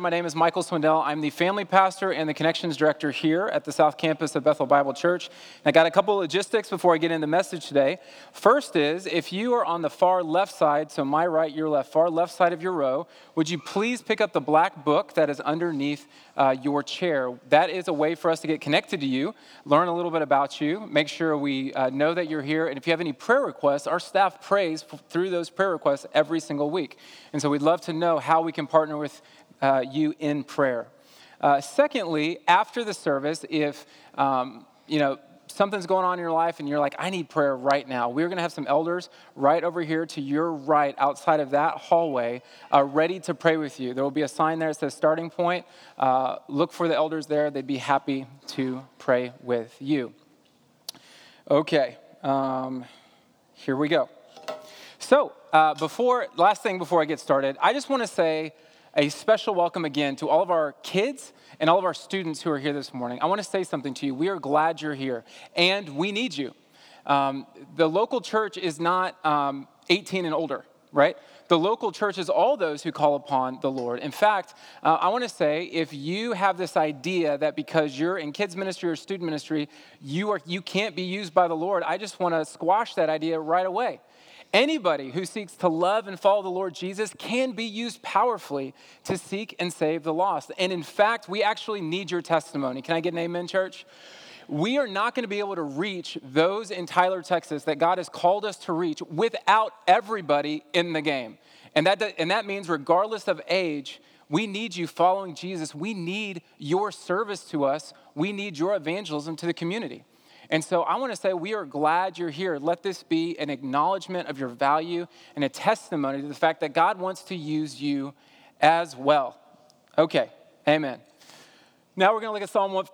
my name is Michael Swindell. I'm the family pastor and the connections director here at the South Campus of Bethel Bible Church. And I got a couple logistics before I get into the message today. First is if you are on the far left side, so my right, your left, far left side of your row, would you please pick up the black book that is underneath uh, your chair? That is a way for us to get connected to you, learn a little bit about you, make sure we uh, know that you're here. And if you have any prayer requests, our staff prays through those prayer requests every single week. And so we'd love to know how we can partner with uh, you in prayer. Uh, secondly, after the service, if um, you know something's going on in your life and you're like, I need prayer right now, we're going to have some elders right over here to your right, outside of that hallway, uh, ready to pray with you. There will be a sign there that says starting point. Uh, look for the elders there; they'd be happy to pray with you. Okay, um, here we go. So, uh, before last thing before I get started, I just want to say a special welcome again to all of our kids and all of our students who are here this morning. I want to say something to you. We are glad you're here, and we need you. Um, the local church is not um, 18 and older, right? The local church is all those who call upon the Lord. In fact, uh, I want to say if you have this idea that because you're in kids ministry or student ministry, you are you can't be used by the Lord, I just want to squash that idea right away. Anybody who seeks to love and follow the Lord Jesus can be used powerfully to seek and save the lost. And in fact, we actually need your testimony. Can I get an amen, church? We are not going to be able to reach those in Tyler, Texas that God has called us to reach without everybody in the game. And that, and that means, regardless of age, we need you following Jesus. We need your service to us. We need your evangelism to the community. And so I want to say we are glad you're here. Let this be an acknowledgement of your value and a testimony to the fact that God wants to use you as well. Okay, amen. Now we're going to look at Psalm 1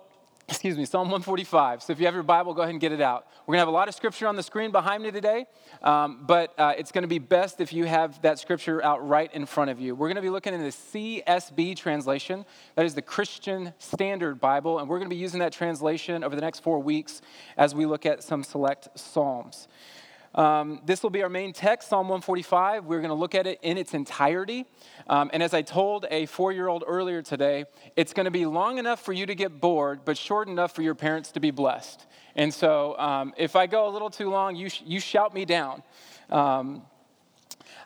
excuse me, Psalm 145. So if you have your Bible, go ahead and get it out. We're going to have a lot of scripture on the screen behind me today, um, but uh, it's going to be best if you have that scripture out right in front of you. We're going to be looking in the CSB translation, that is the Christian Standard Bible, and we're going to be using that translation over the next four weeks as we look at some select Psalms. Um, this will be our main text, Psalm 145. We're going to look at it in its entirety. Um, and as I told a four year old earlier today, it's going to be long enough for you to get bored, but short enough for your parents to be blessed. And so um, if I go a little too long, you, sh- you shout me down. Um,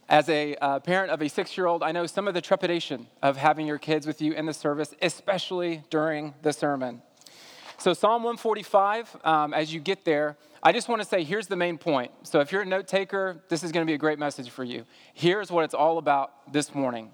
as a uh, parent of a six year old, I know some of the trepidation of having your kids with you in the service, especially during the sermon. So, Psalm 145, um, as you get there, I just want to say here's the main point. So, if you're a note taker, this is going to be a great message for you. Here's what it's all about this morning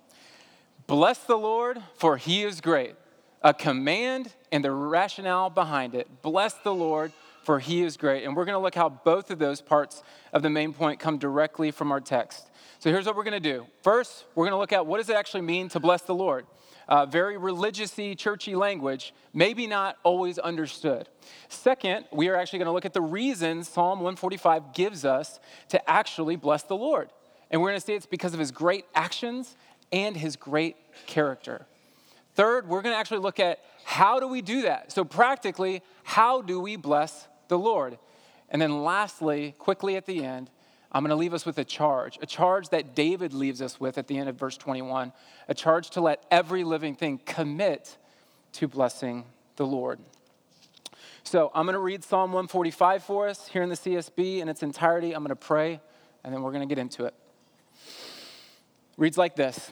Bless the Lord, for he is great. A command and the rationale behind it. Bless the Lord, for he is great. And we're going to look how both of those parts of the main point come directly from our text. So, here's what we're going to do. First, we're going to look at what does it actually mean to bless the Lord uh, very religious-y, churchy language, maybe not always understood. Second, we are actually going to look at the reasons Psalm 145 gives us to actually bless the Lord. And we're going to say it's because of his great actions and his great character. Third, we're going to actually look at how do we do that? So, practically, how do we bless the Lord? And then, lastly, quickly at the end, I'm going to leave us with a charge, a charge that David leaves us with at the end of verse 21, a charge to let every living thing commit to blessing the Lord. So I'm going to read Psalm 145 for us here in the CSB in its entirety. I'm going to pray, and then we're going to get into it. Reads like this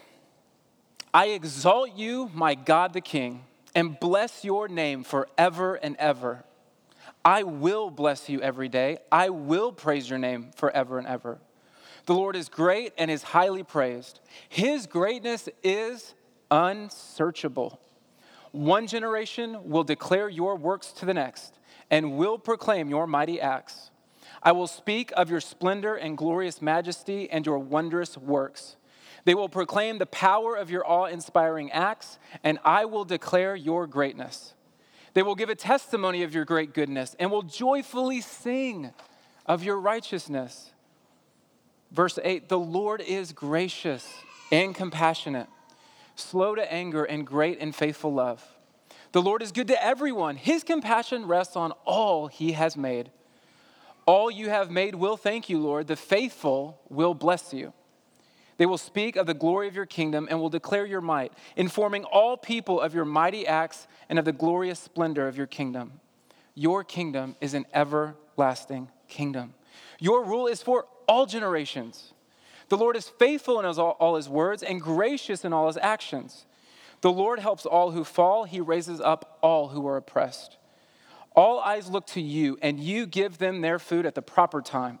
I exalt you, my God the King, and bless your name forever and ever. I will bless you every day. I will praise your name forever and ever. The Lord is great and is highly praised. His greatness is unsearchable. One generation will declare your works to the next and will proclaim your mighty acts. I will speak of your splendor and glorious majesty and your wondrous works. They will proclaim the power of your awe inspiring acts, and I will declare your greatness. They will give a testimony of your great goodness and will joyfully sing of your righteousness. Verse 8 The Lord is gracious and compassionate, slow to anger, and great in faithful love. The Lord is good to everyone. His compassion rests on all he has made. All you have made will thank you, Lord. The faithful will bless you. They will speak of the glory of your kingdom and will declare your might, informing all people of your mighty acts and of the glorious splendor of your kingdom. Your kingdom is an everlasting kingdom. Your rule is for all generations. The Lord is faithful in all his words and gracious in all his actions. The Lord helps all who fall, he raises up all who are oppressed. All eyes look to you, and you give them their food at the proper time.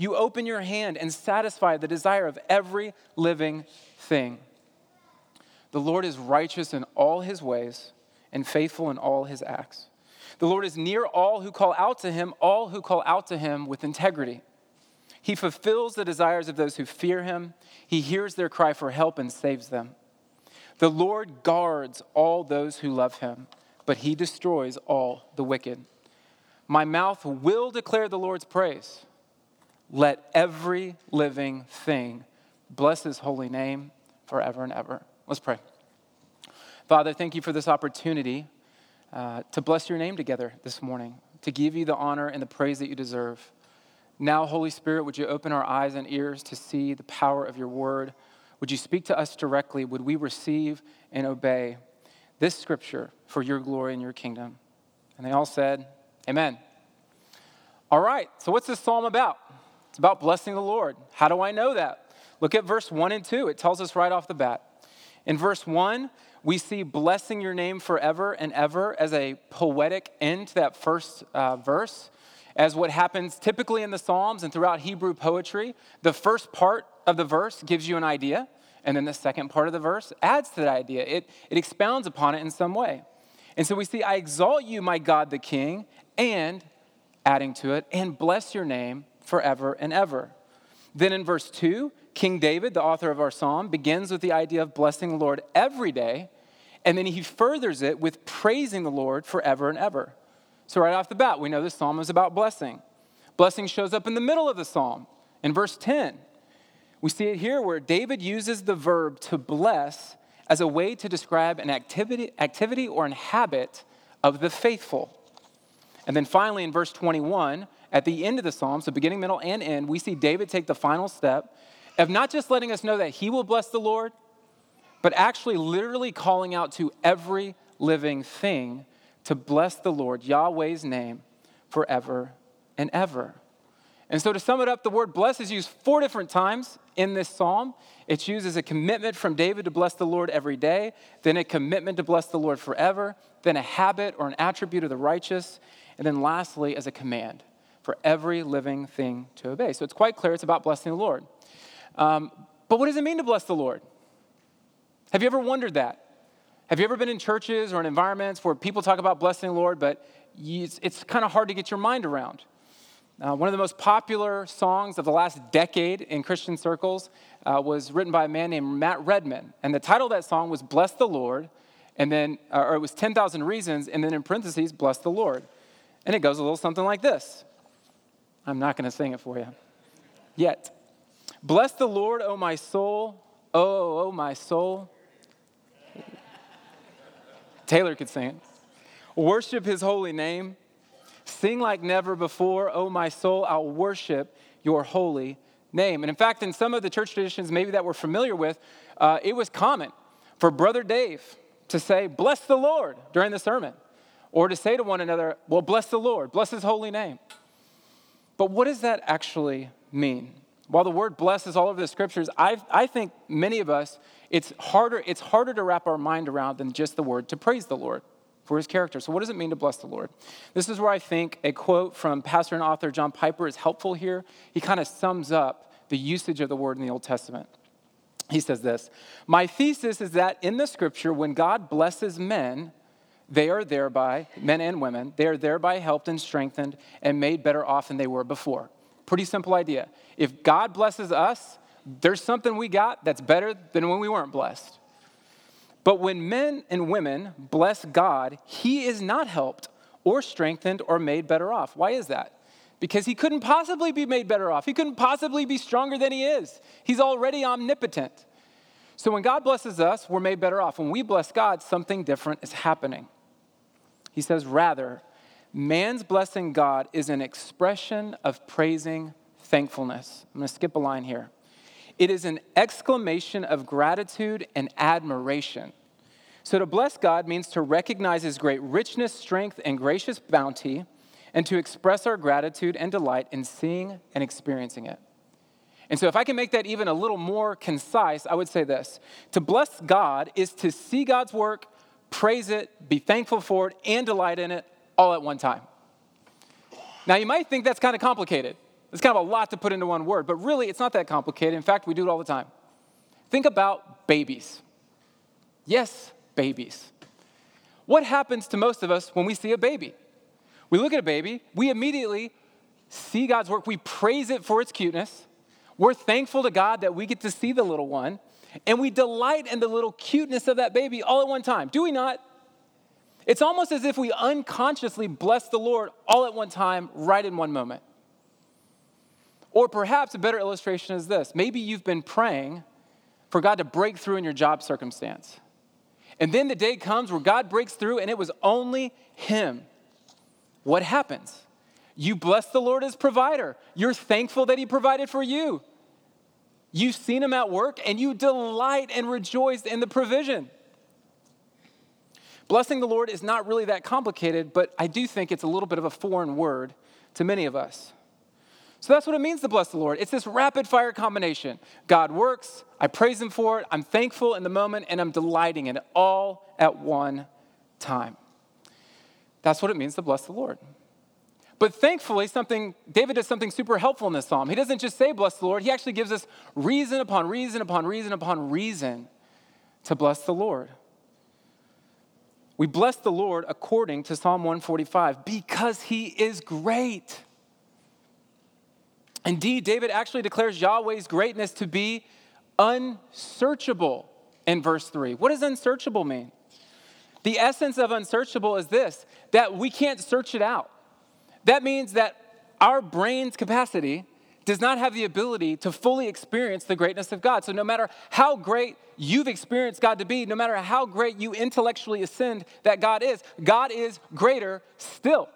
You open your hand and satisfy the desire of every living thing. The Lord is righteous in all his ways and faithful in all his acts. The Lord is near all who call out to him, all who call out to him with integrity. He fulfills the desires of those who fear him. He hears their cry for help and saves them. The Lord guards all those who love him, but he destroys all the wicked. My mouth will declare the Lord's praise. Let every living thing bless his holy name forever and ever. Let's pray. Father, thank you for this opportunity uh, to bless your name together this morning, to give you the honor and the praise that you deserve. Now, Holy Spirit, would you open our eyes and ears to see the power of your word? Would you speak to us directly? Would we receive and obey this scripture for your glory and your kingdom? And they all said, Amen. All right, so what's this psalm about? It's about blessing the Lord. How do I know that? Look at verse 1 and 2. It tells us right off the bat. In verse 1, we see blessing your name forever and ever as a poetic end to that first uh, verse, as what happens typically in the Psalms and throughout Hebrew poetry. The first part of the verse gives you an idea, and then the second part of the verse adds to that idea. It, it expounds upon it in some way. And so we see, I exalt you, my God the King, and adding to it, and bless your name forever and ever. Then in verse 2, King David, the author of our psalm, begins with the idea of blessing the Lord every day, and then he furthers it with praising the Lord forever and ever. So, right off the bat, we know this psalm is about blessing. Blessing shows up in the middle of the psalm in verse 10. We see it here where David uses the verb to bless as a way to describe an activity, activity or an habit of the faithful. And then finally, in verse 21, at the end of the psalm, so beginning, middle, and end, we see David take the final step of not just letting us know that he will bless the Lord, but actually literally calling out to every living thing to bless the Lord, Yahweh's name, forever and ever. And so, to sum it up, the word bless is used four different times in this psalm. It's used as a commitment from David to bless the Lord every day, then a commitment to bless the Lord forever, then a habit or an attribute of the righteous, and then lastly, as a command for every living thing to obey. So it's quite clear it's about blessing the Lord. Um, but what does it mean to bless the Lord? Have you ever wondered that? Have you ever been in churches or in environments where people talk about blessing the Lord, but it's, it's kind of hard to get your mind around? Uh, one of the most popular songs of the last decade in Christian circles uh, was written by a man named Matt Redman. And the title of that song was Bless the Lord, and then, uh, or it was 10,000 Reasons, and then in parentheses, Bless the Lord. And it goes a little something like this I'm not going to sing it for you yet. Bless the Lord, O my soul. Oh, oh, my soul. Taylor could sing it. Worship his holy name. Sing like never before. Oh, my soul, I'll worship your holy name. And in fact, in some of the church traditions, maybe that we're familiar with, uh, it was common for Brother Dave to say, Bless the Lord during the sermon, or to say to one another, Well, bless the Lord, bless his holy name. But what does that actually mean? While the word bless is all over the scriptures, I, I think many of us, it's harder, it's harder to wrap our mind around than just the word to praise the Lord for his character. So, what does it mean to bless the Lord? This is where I think a quote from pastor and author John Piper is helpful here. He kind of sums up the usage of the word in the Old Testament. He says this My thesis is that in the scripture, when God blesses men, they are thereby, men and women, they are thereby helped and strengthened and made better off than they were before. Pretty simple idea. If God blesses us, there's something we got that's better than when we weren't blessed. But when men and women bless God, He is not helped or strengthened or made better off. Why is that? Because He couldn't possibly be made better off. He couldn't possibly be stronger than He is. He's already omnipotent. So when God blesses us, we're made better off. When we bless God, something different is happening. He says, rather, man's blessing God is an expression of praising thankfulness. I'm going to skip a line here. it is an exclamation of gratitude and admiration. So to bless God means to recognize his great richness, strength, and gracious bounty, and to express our gratitude and delight in seeing and experiencing it. And so, if I can make that even a little more concise, I would say this To bless God is to see God's work, praise it, be thankful for it, and delight in it all at one time. Now, you might think that's kind of complicated. It's kind of a lot to put into one word, but really, it's not that complicated. In fact, we do it all the time. Think about babies. Yes, babies. What happens to most of us when we see a baby? We look at a baby, we immediately see God's work, we praise it for its cuteness, we're thankful to God that we get to see the little one, and we delight in the little cuteness of that baby all at one time. Do we not? It's almost as if we unconsciously bless the Lord all at one time, right in one moment. Or perhaps a better illustration is this maybe you've been praying for God to break through in your job circumstance. And then the day comes where God breaks through and it was only Him. What happens? You bless the Lord as provider. You're thankful that He provided for you. You've seen him at work and you delight and rejoice in the provision. Blessing the Lord is not really that complicated, but I do think it's a little bit of a foreign word to many of us. So that's what it means to bless the Lord. It's this rapid fire combination. God works, I praise Him for it, I'm thankful in the moment, and I'm delighting in it all at one time. That's what it means to bless the Lord. But thankfully, something David does something super helpful in this psalm. He doesn't just say bless the Lord, he actually gives us reason upon reason upon reason upon reason to bless the Lord. We bless the Lord according to Psalm 145 because he is great. Indeed, David actually declares Yahweh's greatness to be unsearchable in verse 3. What does unsearchable mean? The essence of unsearchable is this that we can't search it out. That means that our brain's capacity does not have the ability to fully experience the greatness of God. So, no matter how great you've experienced God to be, no matter how great you intellectually ascend that God is, God is greater still.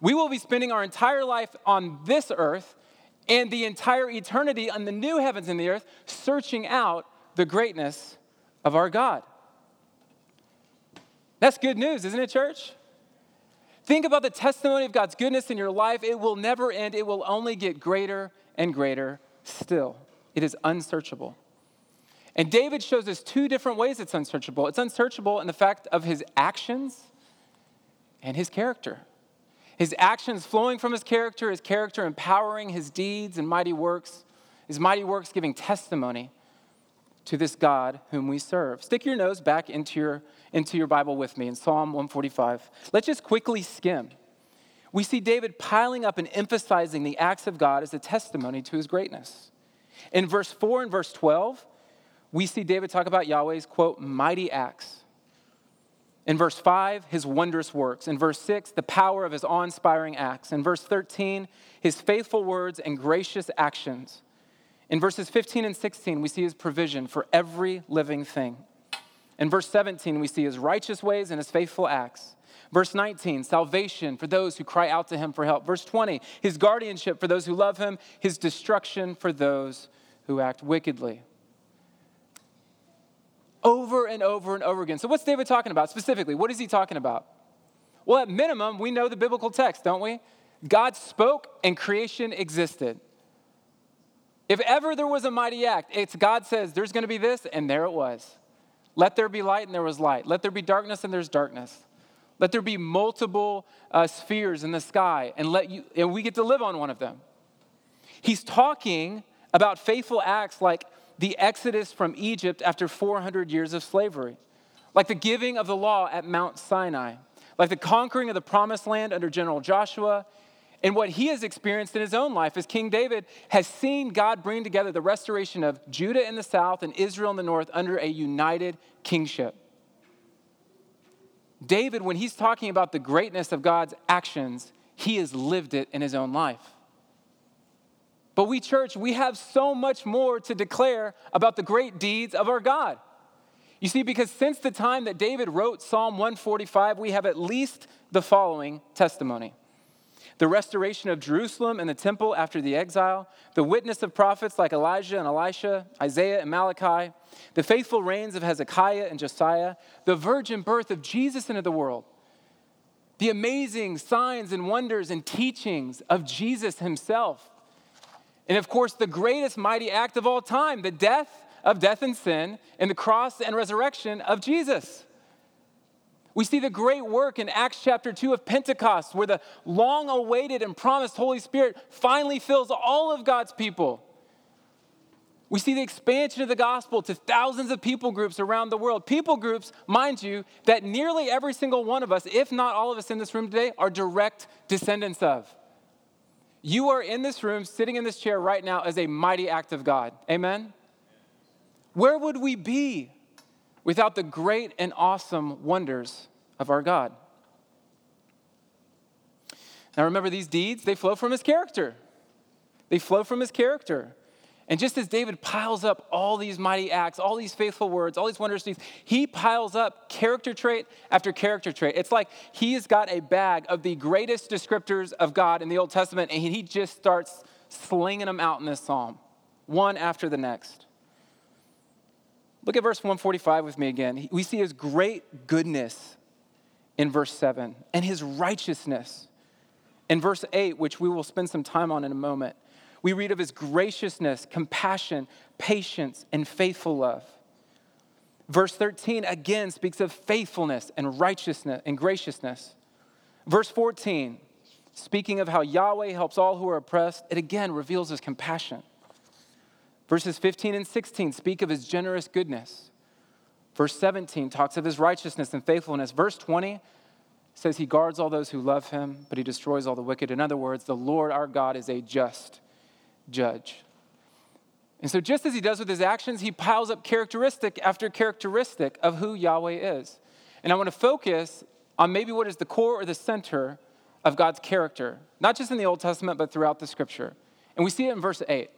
We will be spending our entire life on this earth and the entire eternity on the new heavens and the earth searching out the greatness of our God. That's good news, isn't it, church? Think about the testimony of God's goodness in your life. It will never end, it will only get greater and greater still. It is unsearchable. And David shows us two different ways it's unsearchable. It's unsearchable in the fact of his actions and his character. His actions flowing from his character, his character empowering his deeds and mighty works, his mighty works giving testimony to this God whom we serve. Stick your nose back into your, into your Bible with me in Psalm 145. Let's just quickly skim. We see David piling up and emphasizing the acts of God as a testimony to his greatness. In verse 4 and verse 12, we see David talk about Yahweh's, quote, mighty acts. In verse 5, his wondrous works. In verse 6, the power of his awe inspiring acts. In verse 13, his faithful words and gracious actions. In verses 15 and 16, we see his provision for every living thing. In verse 17, we see his righteous ways and his faithful acts. Verse 19, salvation for those who cry out to him for help. Verse 20, his guardianship for those who love him, his destruction for those who act wickedly. Over and over and over again. So, what's David talking about specifically? What is he talking about? Well, at minimum, we know the biblical text, don't we? God spoke and creation existed. If ever there was a mighty act, it's God says, there's going to be this, and there it was. Let there be light, and there was light. Let there be darkness, and there's darkness. Let there be multiple uh, spheres in the sky, and, let you, and we get to live on one of them. He's talking about faithful acts like the exodus from Egypt after 400 years of slavery, like the giving of the law at Mount Sinai, like the conquering of the promised land under General Joshua and what he has experienced in his own life as King David has seen God bring together the restoration of Judah in the south and Israel in the north under a united kingship. David, when he's talking about the greatness of God's actions, he has lived it in his own life. But we, church, we have so much more to declare about the great deeds of our God. You see, because since the time that David wrote Psalm 145, we have at least the following testimony the restoration of Jerusalem and the temple after the exile, the witness of prophets like Elijah and Elisha, Isaiah and Malachi, the faithful reigns of Hezekiah and Josiah, the virgin birth of Jesus into the world, the amazing signs and wonders and teachings of Jesus himself. And of course, the greatest mighty act of all time, the death of death and sin and the cross and resurrection of Jesus. We see the great work in Acts chapter 2 of Pentecost, where the long awaited and promised Holy Spirit finally fills all of God's people. We see the expansion of the gospel to thousands of people groups around the world. People groups, mind you, that nearly every single one of us, if not all of us in this room today, are direct descendants of. You are in this room, sitting in this chair right now, as a mighty act of God. Amen? Where would we be without the great and awesome wonders of our God. Now remember, these deeds, they flow from his character. They flow from his character. And just as David piles up all these mighty acts, all these faithful words, all these wondrous deeds, he piles up character trait after character trait. It's like he's got a bag of the greatest descriptors of God in the Old Testament, and he just starts slinging them out in this psalm, one after the next. Look at verse 145 with me again. We see his great goodness in verse 7 and his righteousness in verse 8, which we will spend some time on in a moment. We read of his graciousness, compassion, patience, and faithful love. Verse 13 again speaks of faithfulness and righteousness and graciousness. Verse 14, speaking of how Yahweh helps all who are oppressed, it again reveals his compassion. Verses 15 and 16 speak of his generous goodness. Verse 17 talks of his righteousness and faithfulness. Verse 20 says he guards all those who love him, but he destroys all the wicked. In other words, the Lord our God is a just judge. And so, just as he does with his actions, he piles up characteristic after characteristic of who Yahweh is. And I want to focus on maybe what is the core or the center of God's character, not just in the Old Testament, but throughout the scripture. And we see it in verse 8.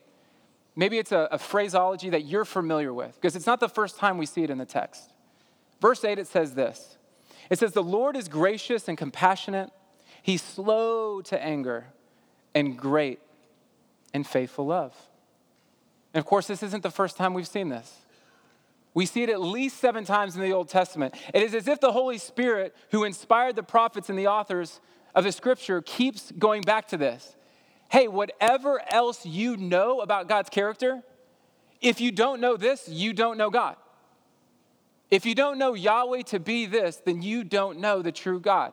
Maybe it's a, a phraseology that you're familiar with, because it's not the first time we see it in the text. Verse 8, it says this It says, The Lord is gracious and compassionate, He's slow to anger, and great in faithful love. And of course, this isn't the first time we've seen this. We see it at least seven times in the Old Testament. It is as if the Holy Spirit, who inspired the prophets and the authors of the scripture, keeps going back to this hey, whatever else you know about God's character, if you don't know this, you don't know God. If you don't know Yahweh to be this, then you don't know the true God.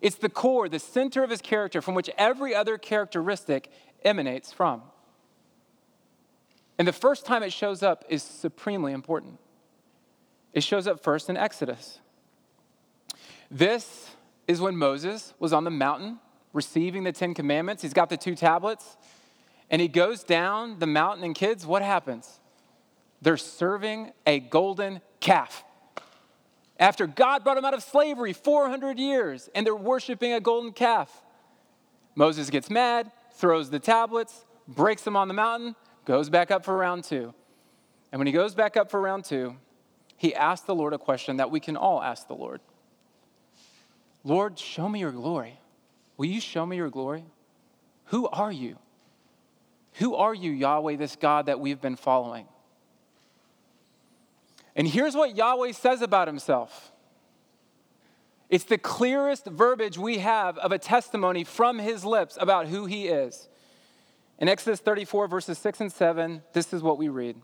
It's the core, the center of his character from which every other characteristic emanates from. And the first time it shows up is supremely important. It shows up first in Exodus. This is when Moses was on the mountain receiving the Ten Commandments. He's got the two tablets. And he goes down the mountain, and kids, what happens? They're serving a golden calf. After God brought them out of slavery 400 years, and they're worshiping a golden calf. Moses gets mad, throws the tablets, breaks them on the mountain, goes back up for round two. And when he goes back up for round two, he asks the Lord a question that we can all ask the Lord Lord, show me your glory. Will you show me your glory? Who are you? Who are you, Yahweh, this God that we've been following? And here's what Yahweh says about himself it's the clearest verbiage we have of a testimony from his lips about who he is. In Exodus 34, verses 6 and 7, this is what we read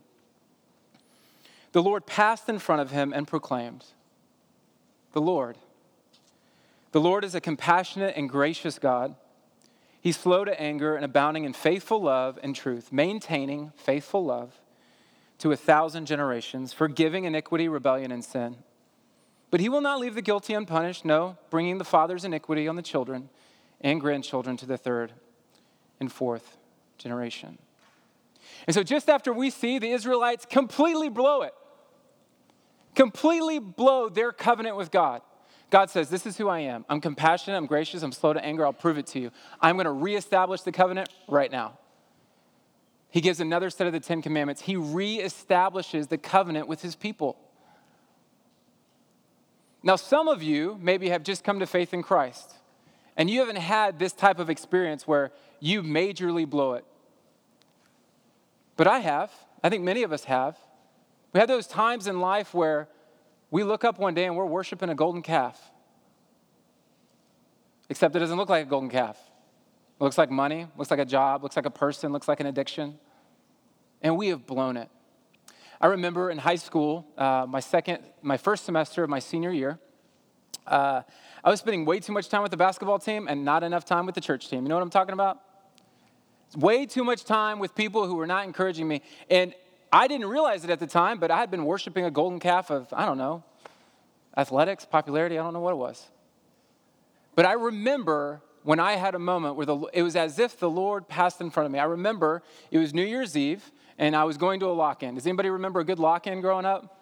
The Lord passed in front of him and proclaimed, The Lord the Lord is a compassionate and gracious God. He's slow to anger and abounding in faithful love and truth, maintaining faithful love to a thousand generations, forgiving iniquity, rebellion, and sin. But he will not leave the guilty unpunished, no, bringing the father's iniquity on the children and grandchildren to the third and fourth generation. And so, just after we see the Israelites completely blow it, completely blow their covenant with God, God says, This is who I am. I'm compassionate, I'm gracious, I'm slow to anger, I'll prove it to you. I'm going to reestablish the covenant right now. He gives another set of the Ten Commandments. He reestablishes the covenant with his people. Now, some of you maybe have just come to faith in Christ. and you haven't had this type of experience where you majorly blow it. But I have. I think many of us have. We have those times in life where we look up one day and we're worshiping a golden calf. Except it doesn't look like a golden calf. It looks like money, looks like a job, looks like a person, looks like an addiction. And we have blown it. I remember in high school, uh, my second, my first semester of my senior year, uh, I was spending way too much time with the basketball team and not enough time with the church team. You know what I'm talking about? Way too much time with people who were not encouraging me. And I didn't realize it at the time, but I had been worshiping a golden calf of, I don't know, athletics, popularity, I don't know what it was. But I remember when I had a moment where the, it was as if the Lord passed in front of me. I remember it was New Year's Eve and I was going to a lock in. Does anybody remember a good lock in growing up?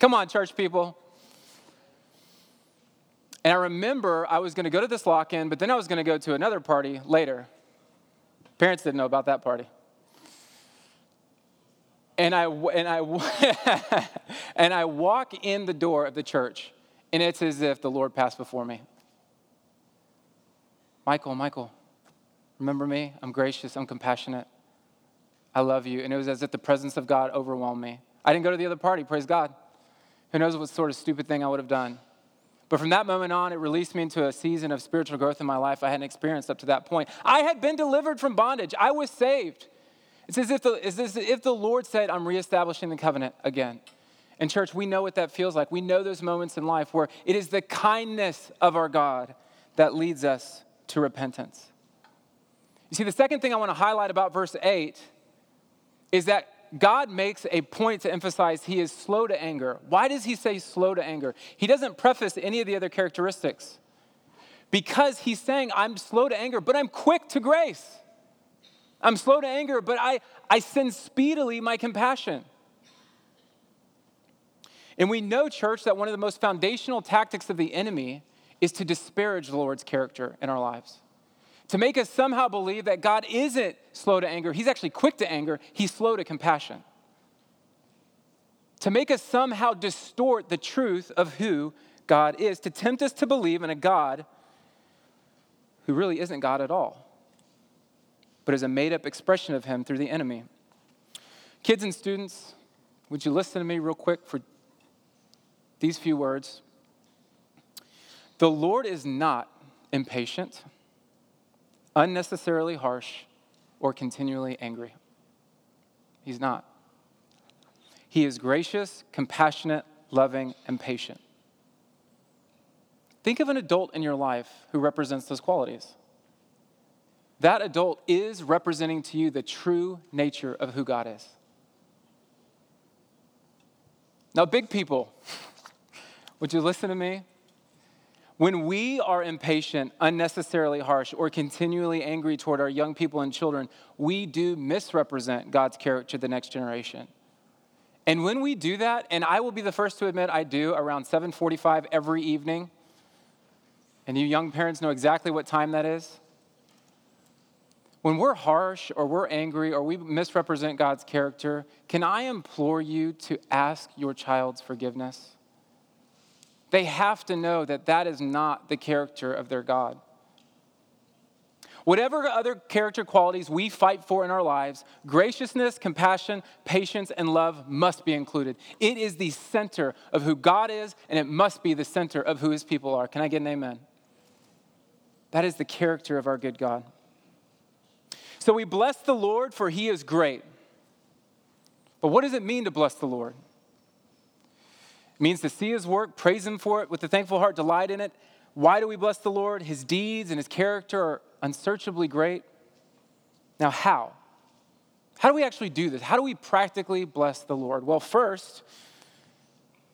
Come on, church people. And I remember I was going to go to this lock in, but then I was going to go to another party later. Parents didn't know about that party. And I, and I, and I walk in the door of the church, and it's as if the Lord passed before me. Michael, Michael, remember me? I'm gracious, I'm compassionate. I love you. And it was as if the presence of God overwhelmed me. I didn't go to the other party, praise God. Who knows what sort of stupid thing I would have done. But from that moment on, it released me into a season of spiritual growth in my life I hadn't experienced up to that point. I had been delivered from bondage, I was saved. It's as if the, it's as if the Lord said, I'm reestablishing the covenant again. And, church, we know what that feels like. We know those moments in life where it is the kindness of our God that leads us to repentance. You see, the second thing I want to highlight about verse 8 is that God makes a point to emphasize he is slow to anger. Why does he say slow to anger? He doesn't preface any of the other characteristics. Because he's saying, I'm slow to anger, but I'm quick to grace. I'm slow to anger, but I, I send speedily my compassion. And we know, church, that one of the most foundational tactics of the enemy is to disparage the Lord's character in our lives. To make us somehow believe that God isn't slow to anger, He's actually quick to anger, He's slow to compassion. To make us somehow distort the truth of who God is, to tempt us to believe in a God who really isn't God at all, but is a made up expression of Him through the enemy. Kids and students, would you listen to me real quick for these few words? The Lord is not impatient, unnecessarily harsh, or continually angry. He's not. He is gracious, compassionate, loving, and patient. Think of an adult in your life who represents those qualities. That adult is representing to you the true nature of who God is. Now, big people, would you listen to me? When we are impatient, unnecessarily harsh, or continually angry toward our young people and children, we do misrepresent God's character to the next generation. And when we do that, and I will be the first to admit I do around 7:45 every evening, and you young parents know exactly what time that is. When we're harsh or we're angry or we misrepresent God's character, can I implore you to ask your child's forgiveness? They have to know that that is not the character of their God. Whatever other character qualities we fight for in our lives, graciousness, compassion, patience, and love must be included. It is the center of who God is, and it must be the center of who his people are. Can I get an amen? That is the character of our good God. So we bless the Lord, for he is great. But what does it mean to bless the Lord? It means to see his work, praise him for it with a thankful heart, delight in it. Why do we bless the Lord? His deeds and his character are unsearchably great. Now, how? How do we actually do this? How do we practically bless the Lord? Well, first,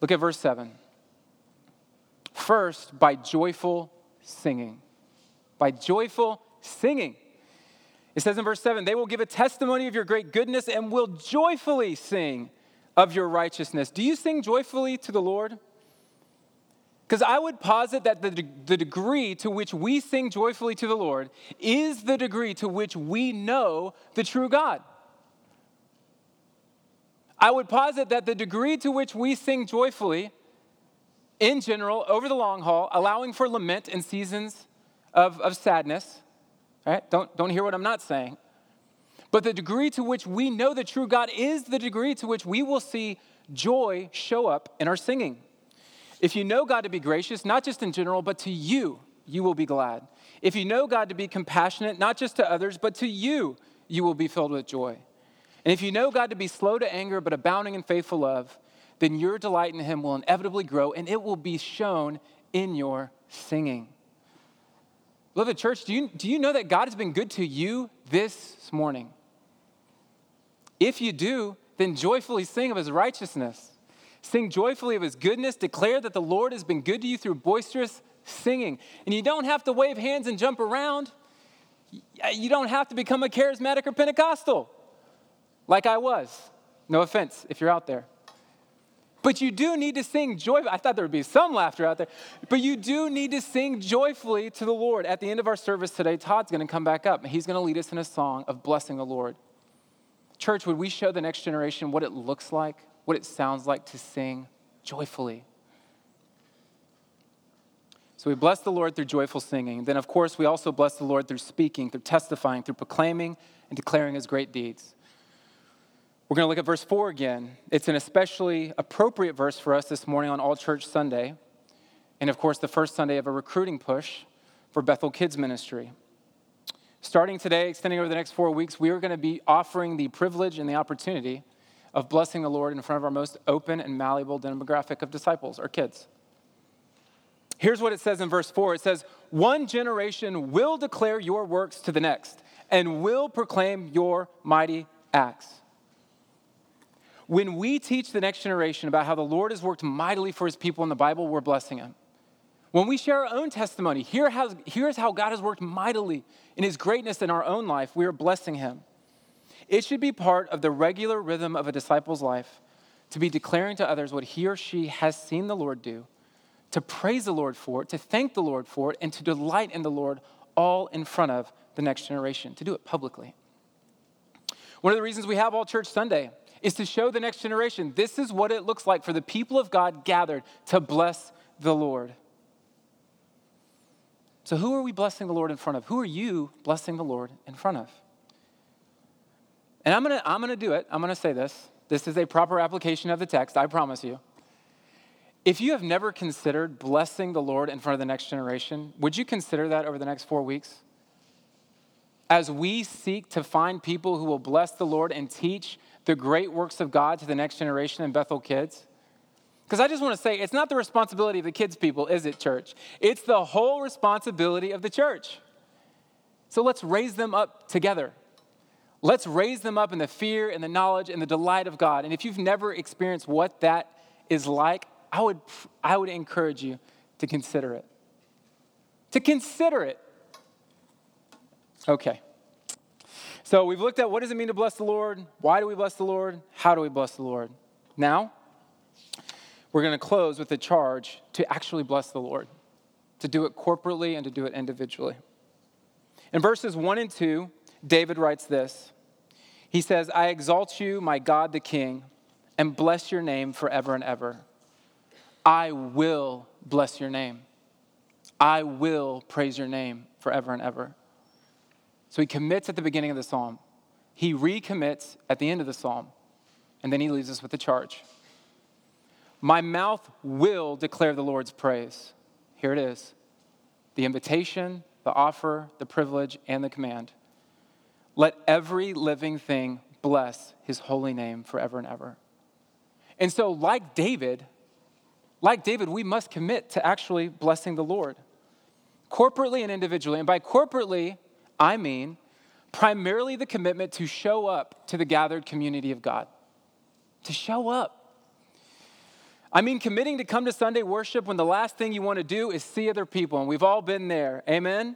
look at verse 7. First, by joyful singing. By joyful singing. It says in verse 7 they will give a testimony of your great goodness and will joyfully sing of your righteousness. Do you sing joyfully to the Lord? Because I would posit that the, the degree to which we sing joyfully to the Lord is the degree to which we know the true God. I would posit that the degree to which we sing joyfully, in general, over the long haul, allowing for lament in seasons of, of sadness, right? Don't, don't hear what I'm not saying. But the degree to which we know the true God is the degree to which we will see joy show up in our singing. If you know God to be gracious, not just in general, but to you, you will be glad. If you know God to be compassionate, not just to others, but to you, you will be filled with joy. And if you know God to be slow to anger, but abounding in faithful love, then your delight in Him will inevitably grow and it will be shown in your singing. Beloved church, do you, do you know that God has been good to you this morning? If you do, then joyfully sing of his righteousness. Sing joyfully of his goodness. Declare that the Lord has been good to you through boisterous singing. And you don't have to wave hands and jump around. You don't have to become a charismatic or Pentecostal like I was. No offense if you're out there. But you do need to sing joyfully. I thought there would be some laughter out there. But you do need to sing joyfully to the Lord. At the end of our service today, Todd's going to come back up he's going to lead us in a song of blessing the Lord. Church, would we show the next generation what it looks like, what it sounds like to sing joyfully? So we bless the Lord through joyful singing. Then, of course, we also bless the Lord through speaking, through testifying, through proclaiming and declaring his great deeds. We're going to look at verse 4 again. It's an especially appropriate verse for us this morning on All Church Sunday. And of course, the first Sunday of a recruiting push for Bethel Kids Ministry. Starting today, extending over the next four weeks, we are going to be offering the privilege and the opportunity of blessing the Lord in front of our most open and malleable demographic of disciples, our kids. Here's what it says in verse 4 it says, One generation will declare your works to the next and will proclaim your mighty acts. When we teach the next generation about how the Lord has worked mightily for his people in the Bible, we're blessing him. When we share our own testimony, here has, here's how God has worked mightily in his greatness in our own life, we are blessing him. It should be part of the regular rhythm of a disciple's life to be declaring to others what he or she has seen the Lord do, to praise the Lord for it, to thank the Lord for it, and to delight in the Lord all in front of the next generation, to do it publicly. One of the reasons we have All Church Sunday is to show the next generation this is what it looks like for the people of God gathered to bless the Lord. So, who are we blessing the Lord in front of? Who are you blessing the Lord in front of? And I'm gonna, I'm gonna do it. I'm gonna say this. This is a proper application of the text, I promise you. If you have never considered blessing the Lord in front of the next generation, would you consider that over the next four weeks? As we seek to find people who will bless the Lord and teach the great works of God to the next generation in Bethel Kids? Because I just want to say, it's not the responsibility of the kids' people, is it, church? It's the whole responsibility of the church. So let's raise them up together. Let's raise them up in the fear and the knowledge and the delight of God. And if you've never experienced what that is like, I would, I would encourage you to consider it. To consider it. Okay. So we've looked at what does it mean to bless the Lord? Why do we bless the Lord? How do we bless the Lord? Now, we're going to close with a charge to actually bless the Lord, to do it corporately and to do it individually. In verses 1 and 2, David writes this He says, I exalt you, my God the King, and bless your name forever and ever. I will bless your name. I will praise your name forever and ever. So he commits at the beginning of the psalm, he recommits at the end of the psalm, and then he leaves us with a charge. My mouth will declare the Lord's praise. Here it is the invitation, the offer, the privilege, and the command. Let every living thing bless his holy name forever and ever. And so, like David, like David, we must commit to actually blessing the Lord corporately and individually. And by corporately, I mean primarily the commitment to show up to the gathered community of God. To show up. I mean, committing to come to Sunday worship when the last thing you want to do is see other people, and we've all been there. Amen?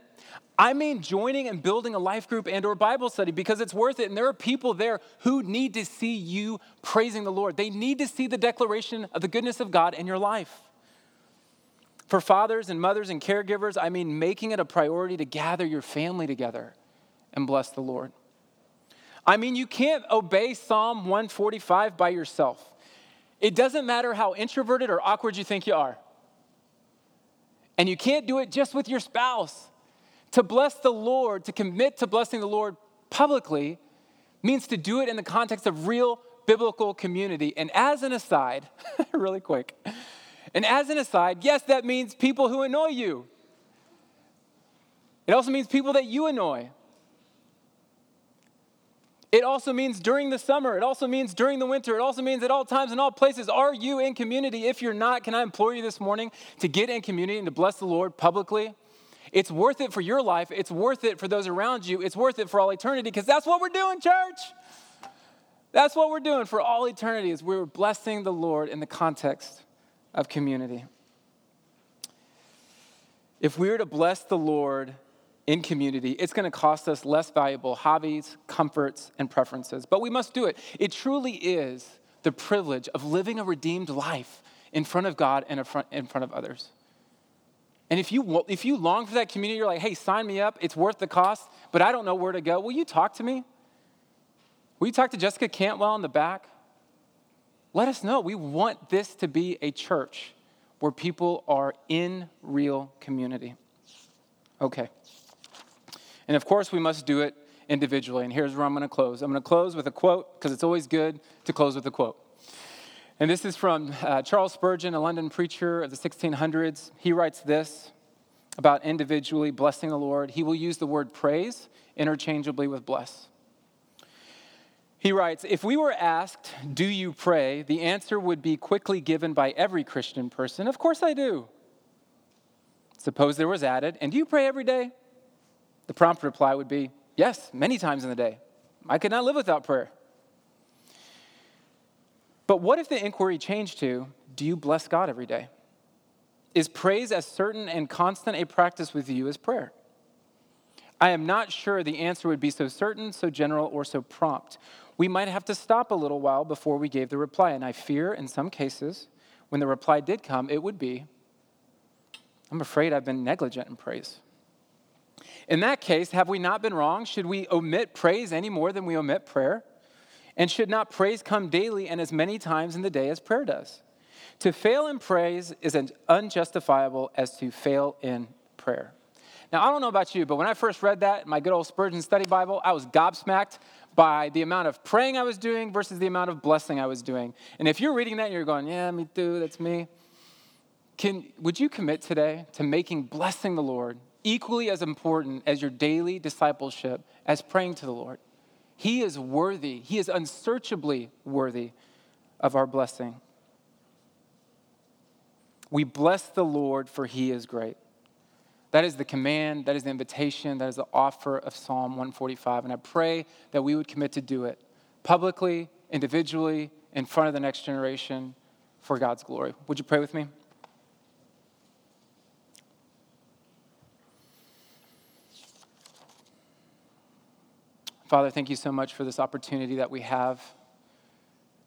I mean joining and building a life group and or Bible study because it's worth it and there are people there who need to see you praising the Lord. They need to see the declaration of the goodness of God in your life. For fathers and mothers and caregivers, I mean making it a priority to gather your family together and bless the Lord. I mean, you can't obey Psalm 145 by yourself. It doesn't matter how introverted or awkward you think you are. And you can't do it just with your spouse. To bless the Lord, to commit to blessing the Lord publicly, means to do it in the context of real biblical community. And as an aside, really quick, and as an aside, yes, that means people who annoy you. It also means people that you annoy. It also means during the summer. It also means during the winter. It also means at all times and all places. Are you in community? If you're not, can I implore you this morning to get in community and to bless the Lord publicly? It's worth it for your life. It's worth it for those around you. It's worth it for all eternity because that's what we're doing, church. That's what we're doing for all eternity is we're blessing the Lord in the context of community. If we are to bless the Lord in community, it's going to cost us less valuable hobbies, comforts, and preferences. But we must do it. It truly is the privilege of living a redeemed life in front of God and in front of others. And if you, if you long for that community, you're like, hey, sign me up, it's worth the cost, but I don't know where to go. Will you talk to me? Will you talk to Jessica Cantwell in the back? Let us know. We want this to be a church where people are in real community. Okay. And of course, we must do it individually. And here's where I'm going to close. I'm going to close with a quote because it's always good to close with a quote. And this is from uh, Charles Spurgeon, a London preacher of the 1600s. He writes this about individually blessing the Lord. He will use the word praise interchangeably with bless. He writes If we were asked, Do you pray? the answer would be quickly given by every Christian person Of course I do. Suppose there was added, And do you pray every day? The prompt reply would be, Yes, many times in the day. I could not live without prayer. But what if the inquiry changed to, Do you bless God every day? Is praise as certain and constant a practice with you as prayer? I am not sure the answer would be so certain, so general, or so prompt. We might have to stop a little while before we gave the reply, and I fear in some cases, when the reply did come, it would be, I'm afraid I've been negligent in praise. In that case, have we not been wrong? Should we omit praise any more than we omit prayer? And should not praise come daily and as many times in the day as prayer does? To fail in praise is as unjustifiable as to fail in prayer. Now, I don't know about you, but when I first read that in my good old Spurgeon study Bible, I was gobsmacked by the amount of praying I was doing versus the amount of blessing I was doing. And if you're reading that and you're going, yeah, me too, that's me, can, would you commit today to making blessing the Lord equally as important as your daily discipleship as praying to the Lord. He is worthy, He is unsearchably worthy of our blessing. We bless the Lord for He is great. That is the command, that is the invitation, that is the offer of Psalm 145. And I pray that we would commit to do it publicly, individually, in front of the next generation for God's glory. Would you pray with me? Father, thank you so much for this opportunity that we have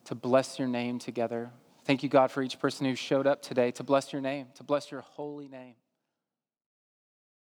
to bless your name together. Thank you, God, for each person who showed up today to bless your name, to bless your holy name.